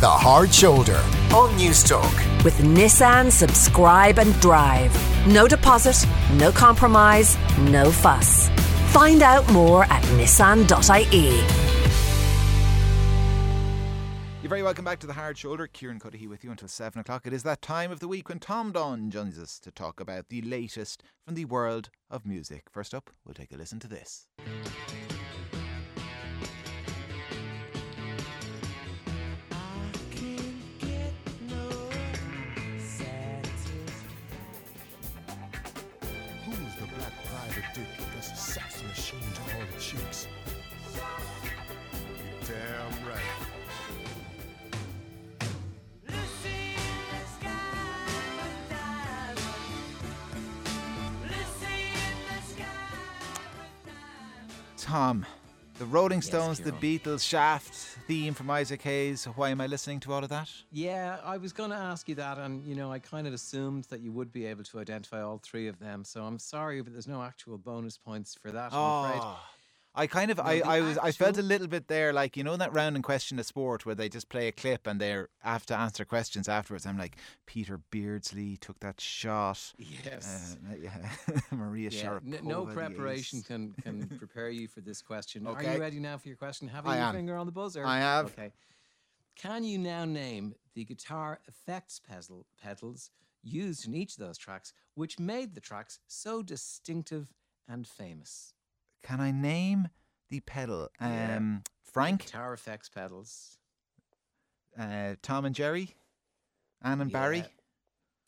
The Hard Shoulder on Newstalk. With Nissan Subscribe and Drive. No deposit, no compromise, no fuss. Find out more at nissan.ie. You're very welcome back to the Hard Shoulder. Kieran Cuddihy with you until 7 o'clock. It is that time of the week when Tom Dunne joins us to talk about the latest from the world of music. First up, we'll take a listen to this. Tom, the Rolling Stones, the Beatles, Shaft, theme from Isaac Hayes. Why am I listening to all of that? Yeah, I was going to ask you that, and you know, I kind of assumed that you would be able to identify all three of them. So I'm sorry, but there's no actual bonus points for that. I'm afraid. Ah. I kind of, No, I, I was, I felt a little bit there, like you know that round in question of sport where they just play a clip and they have to answer questions afterwards. I'm like, Peter Beardsley took that shot. Yes. Uh, yeah. Maria Yeah, Sharapova. n- no preparation can can prepare you for this question. Are you ready now for your question? Have I your finger on the buzzer? I have. Okay. Can you now name the guitar effects pedal, pedals used in each of those tracks, which made the tracks so distinctive and famous? Can I name the pedal? Yeah. Um, Frank, Guitar effects pedals. uh, Tom and Jerry, Anne and Barry.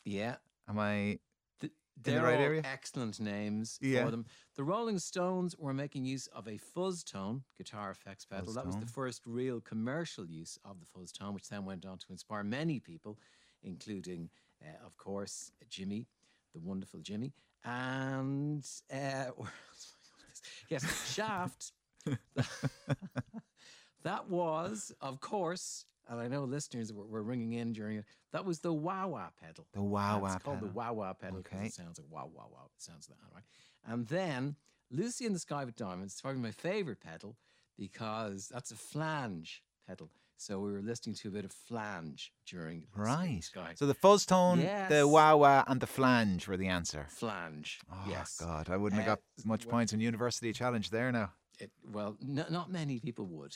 Yeah. Am I? Th- the they're right all area? excellent names Yeah. for them. The Rolling Stones were making use of a fuzz tone guitar effects pedal. Fuzz that was the first real commercial use of the fuzz tone, which then went on to inspire many people, including, uh, of course, Jimmy, the wonderful Jimmy, and uh, where else am I going with this? yes, Shaft. that was, of course, and I know listeners were, were ringing in during it. That was the wah wah pedal. The wah wah It's called the pedal. wah wah pedal because Okay. it sounds like wow wow wow. It sounds like that, right? And then Lucy in the Sky with Diamonds is probably my favorite pedal because that's a flange pedal. So we were listening to a bit of flange during Right. Sky. So the fuzz tone, the wah wah, and the flange were the answer. flange. Oh yes. God, I wouldn't have Uh, got much well- points in University Challenge there now. It, well, n- not many people would.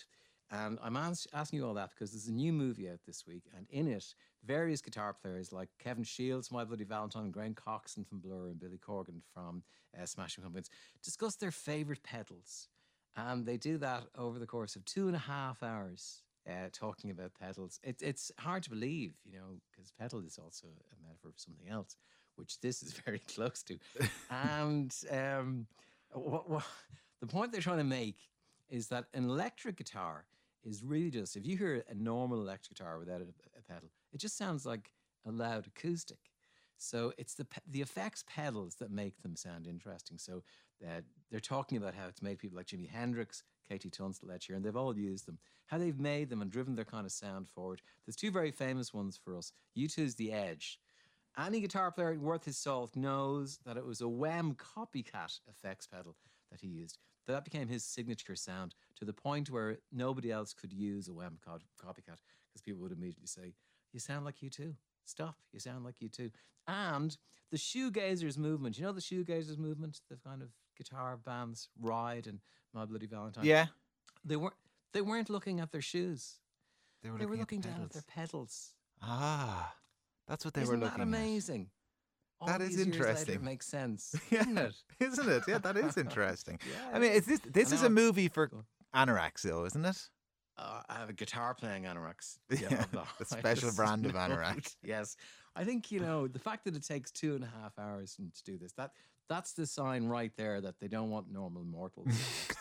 And I'm asking you all that because there's a new movie out this week, and in it, various guitar players like Kevin Shields, My Bloody Valentine, Graham Coxon from Blur, and Billy Corgan from uh, Smashing Pumpkins discuss their favorite pedals. And they do that over the course of two and a half hours, uh, talking about pedals. It, it's hard to believe, you know, because pedal is also a metaphor for something else, which this is very close to. and um, what, what, the point they're trying to make is that an electric guitar is really just if you hear a normal electric guitar without a, a pedal, it just sounds like a loud acoustic. So it's the the effects pedals that make them sound interesting. So uh, they're talking about how it's made people like Jimi Hendrix, KT Tunstall, Ed Sheeran, they've all used them. How they've made them and driven their kind of sound forward. There's two very famous ones for us. U2's The Edge. Any guitar player worth his salt knows that it was a Wham copycat effects pedal that he used. That became his signature sound to the point where nobody else could use a Wham copycat because people would immediately say, You sound like U2. Stop. You sound like U2. And the shoegazers movement, you know the shoegazers movement, the kind of guitar bands, Ride and My Bloody Valentine. Yeah, They weren't they weren't looking at their shoes. they were They were looking, looking at down at their pedals. Ah, that's what they Isn't were that looking amazing? All That is years later, interesting. it makes sense. Yeah, Isn't it? isn't it? Yeah, that is interesting. Yeah, I mean, is this this is a movie for anoraks, though, isn't it? Uh, I have a guitar playing anoraks. Yeah, the the special brand of anorak. Yes, I think you know the fact that it takes two and a half hours to do this. That that's the sign right there that they don't want normal mortals.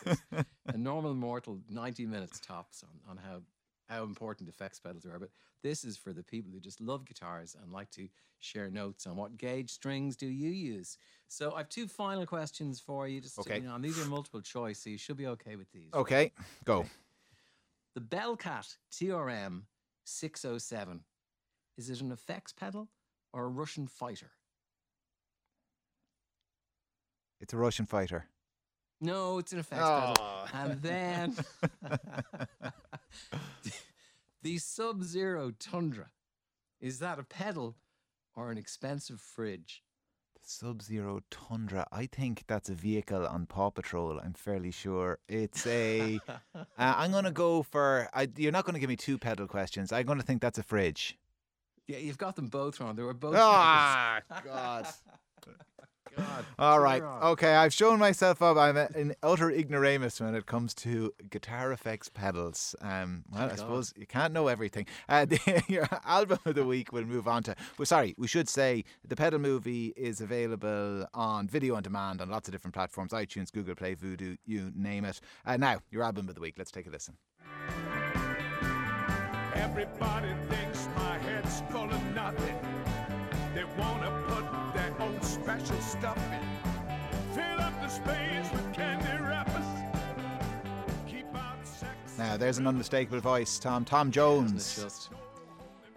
to a normal mortal, ninety minutes tops on, on how how important effects pedals are. But this is for the people who just love guitars and like to share notes on what gauge strings do you use. So I have two final questions for you. Just to- Okay. you know, and these are multiple choice, so you should be okay with these. Okay, go. The Bellcat TRM 607 is it an effects pedal or a Russian fighter? It's a Russian fighter. No, it's an effects Oh. pedal. And then The Sub Zero Tundra. Is that a pedal or an expensive fridge? The Sub Zero Tundra. I think that's a vehicle on Paw Patrol. I'm fairly sure it's a. uh, I'm going to go for. I, you're not going to give me two pedal questions. I'm going to think that's a fridge. Yeah, you've got them both wrong. They were both. Ah, God. God. All so right. wrong. Okay, I've shown myself up. I'm a- an utter ignoramus when it comes to guitar effects pedals. Um, well, I suppose you can't know everything. Uh, the, your album of the week we'll move on to. Well, sorry, we should say the pedal movie is available on video on demand on lots of different platforms iTunes, Google Play, Vudu, you name it. Uh, now, your album of the week. Let's take a listen. Everybody thinks my head's full of nothing. They wanna put their own special stuff in. Fill up the space with candy wrappers. Keep out sex. Now, there's an unmistakable voice, Tom. Tom Isn't it Jones. just?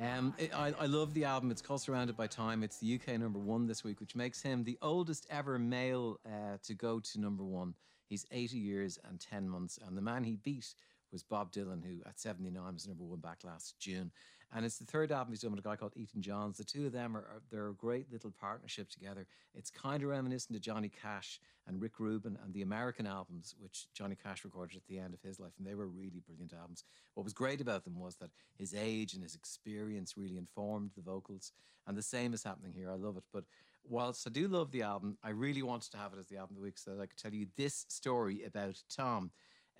Um, it, I, I love the album. It's called Surrounded by Time. It's the UK number one this week, which makes him the oldest ever male uh, to go to number one. He's 80 years and 10 months. And the man he beat was Bob Dylan, who at 79 was number one back last June. And it's the third album he's done with a guy called Ethan Johns. The two of them are, are they're a great little partnership together. It's kind of reminiscent of Johnny Cash and Rick Rubin and the American albums, which Johnny Cash recorded at the end of his life, and they were really brilliant albums. What was great about them was that his age and his experience really informed the vocals, and the same is happening here. I love it. But whilst I do love the album, I really wanted to have it as the album of the week so that I could tell you this story about Tom.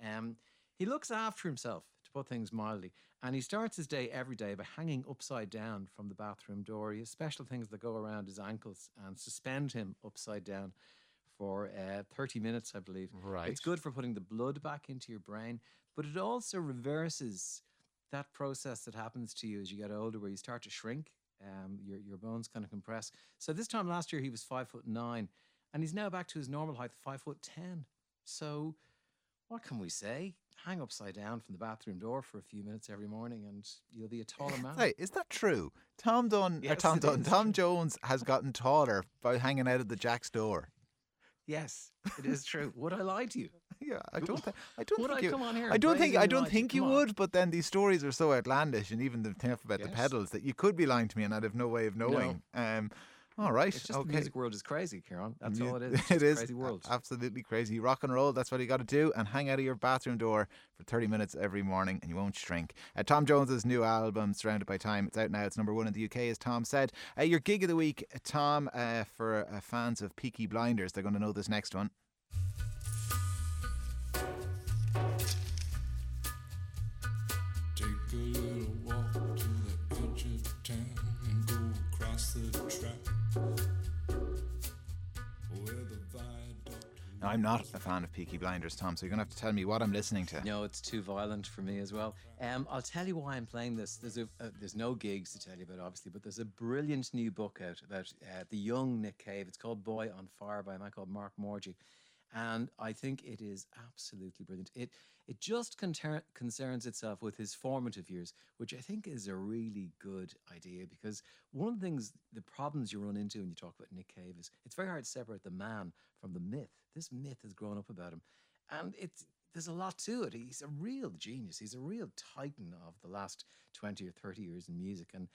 Um, he looks after himself, to put things mildly, and he starts his day every day by hanging upside down from the bathroom door. He has special things that go around his ankles and suspend him upside down for uh, 30 minutes, I believe. Right. It's good for putting the blood back into your brain, but it also reverses that process that happens to you as you get older, where you start to shrink. Um, your your bones kind of compress. So this time last year he was five foot nine, and he's now back to his normal height, five foot ten. So what can we say? Hang upside down from the bathroom door for a few minutes every morning, and you'll be a taller man. Hey, is that true? Tom Dunne, or Yes, Tom Dunne, Tom. Jones has gotten taller by hanging out of the Jack's door. Yes, it is true. Would I lie to you? Yeah, I don't. Th- I don't Would think I you. come on here I don't think. I don't you? think you would. But then these stories are so outlandish, and even the stuff about the pedals that you could be lying to me, and I'd have no way of knowing. Um, all right. It's just okay. the music world is crazy, Kieran. That's all it is. It's It a is crazy world. absolutely crazy. Rock and roll. That's what you got to do, and hang out of your bathroom door for thirty minutes every morning, and you won't shrink. Uh, Tom Jones's new album, "Surrounded by Time," it's out now. It's number one in the UK, as Tom said. Uh, your gig of the week, Tom, uh, for uh, fans of Peaky Blinders, they're going to know this next one. I'm not a fan of Peaky Blinders, Tom, so you're going to have to tell me what I'm listening to. No, it's too violent for me as well. Um, I'll tell you why I'm playing this. There's a uh, there's no gigs to tell you about, obviously, but there's a brilliant new book out about uh, the young Nick Cave. It's called Boy on Fire by a man called Mark Mordue, and I think it is absolutely brilliant. It it just conter- concerns itself with his formative years, which I think is a really good idea because one of the things, the problems you run into when you talk about Nick Cave is it's very hard to separate the man from the myth. This myth has grown up about him, and it's there's a lot to it. He's a real genius. He's a real titan of the last 20 or 30 years in music. And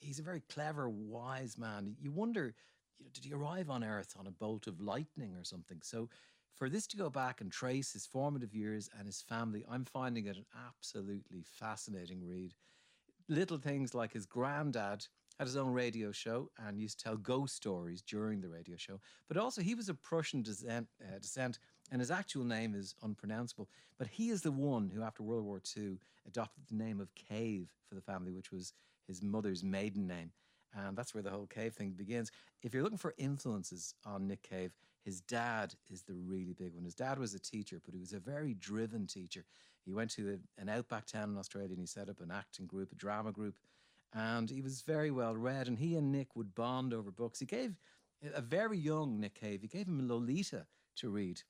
he's a very clever, wise man. You wonder, you know, did he arrive on Earth on a bolt of lightning or something? So for this to go back and trace his formative years and his family, I'm finding it an absolutely fascinating read. Little things like his granddad had his own radio show and used to tell ghost stories during the radio show. But also, he was of Prussian descent, uh, descent and his actual name is unpronounceable. But he is the one who, after World War II, adopted the name of Cave for the family, which was his mother's maiden name. And that's where the whole Cave thing begins. If you're looking for influences on Nick Cave, his dad is the really big one. His dad was a teacher, but he was a very driven teacher. He went to an outback town in Australia and he set up an acting group, a drama group, and he was very well read. And he and Nick would bond over books. He gave a very young Nick Cave, he gave him Lolita to read,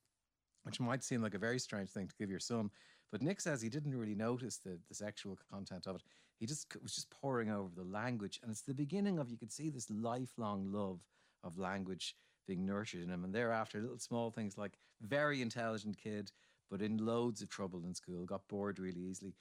which might seem like a very strange thing to give your son. But Nick says he didn't really notice the, the sexual content of it. He just was just poring over the language. And it's the beginning of, you could see this lifelong love of language being nurtured in him. And thereafter, little small things like very intelligent kid, but in loads of trouble in school, got bored really easily.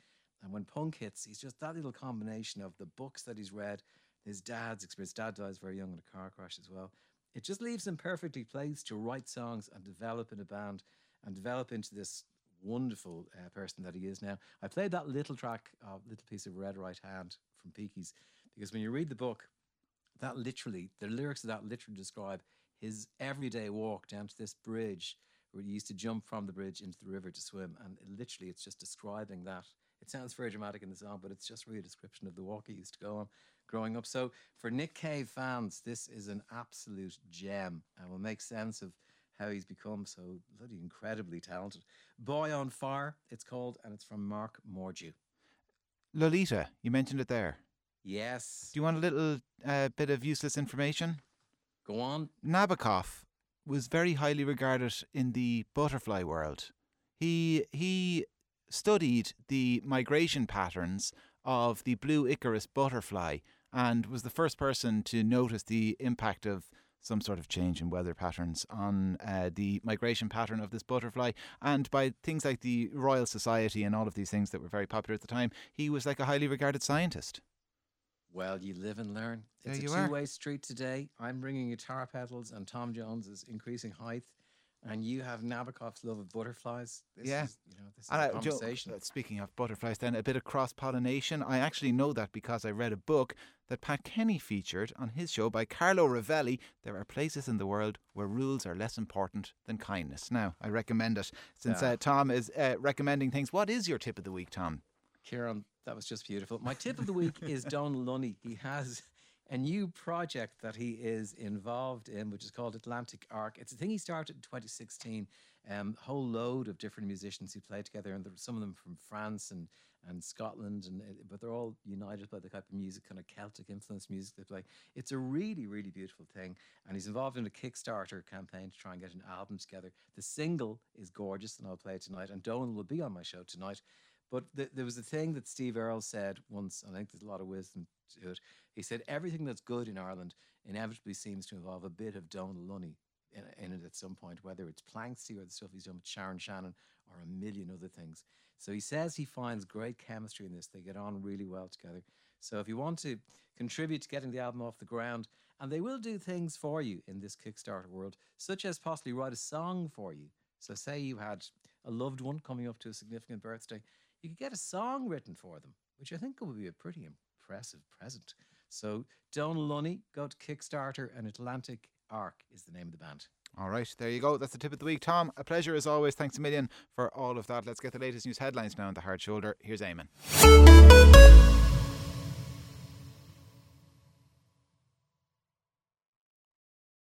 And when punk hits, he's just that little combination of the books that he's read, his dad's experience. Dad dies very young in a car crash as well. It just leaves him perfectly placed to write songs and develop in a band and develop into this wonderful uh, person that he is now. I played that little track, uh, little piece of Red Right Hand from Peakies, because when you read the book, that literally, the lyrics of that literally describe his everyday walk down to this bridge where he used to jump from the bridge into the river to swim. And literally, it's just describing that. It sounds very dramatic in the song, but it's just really a description of the walk he used to go on growing up. So for Nick Cave fans, this is an absolute gem and will make sense of how he's become so bloody incredibly talented. Boy on Fire, it's called, and it's from Mark Mordue. Lolita, you mentioned it there. Yes. Do you want a little uh, bit of useless information? Go on. Nabokov was very highly regarded in the butterfly world. He he studied the migration patterns of the blue Icarus butterfly and was the first person to notice the impact of some sort of change in weather patterns on uh, the migration pattern of this butterfly. And by things like the Royal Society and all of these things that were very popular at the time, he was like a highly regarded scientist. Well, you live and learn. There It's a two-way street today. I'm bringing guitar pedals, and Tom Jones is increasing height, and you have Nabokov's love of butterflies. This Yeah. is, you know, this is And I- Joe, conversation. uh, speaking of butterflies, then a bit of cross pollination. I actually know that because I read a book that Pat Kenny featured on his show by Carlo Rovelli. There are places in the world where rules are less important than kindness. Now, I recommend it since Yeah. uh, Tom is uh, recommending things. What is your tip of the week, Tom? Kieran, that was just beautiful. My tip of the week is Donal Lunny. He has a new project that he is involved in, which is called Atlantic Arc. It's a thing he started in 2016. Um, a whole load of different musicians who play together, and there, some of them from France and and Scotland, and uh, but they're all united by the type of music, kind of Celtic influenced music they play. It's a really, really beautiful thing, and he's involved in a Kickstarter campaign to try and get an album together. The single is gorgeous, and I'll play it tonight. And Donal will be on my show tonight. But th- there was a thing that Steve Earle said once, and I think there's a lot of wisdom to it. He said, Everything that's good in Ireland inevitably seems to involve a bit of Donal Lunny in, in it at some point, whether it's Planxty or the stuff he's done with Sharon Shannon or a million other things. So he says he finds great chemistry in this. They get on really well together. So if you want to contribute to getting the album off the ground, and they will do things for you in this Kickstarter world, such as possibly write a song for you. So say you had a loved one coming up to a significant birthday, you could get a song written for them, which I think would be a pretty impressive present. So Donal Lunny, go to Kickstarter, and Atlantic Arc is the name of the band. All right, there you go. That's the tip of the week. Tom, a pleasure as always. Thanks a million for all of that. Let's get the latest news headlines now on the hard shoulder. Here's Eamon.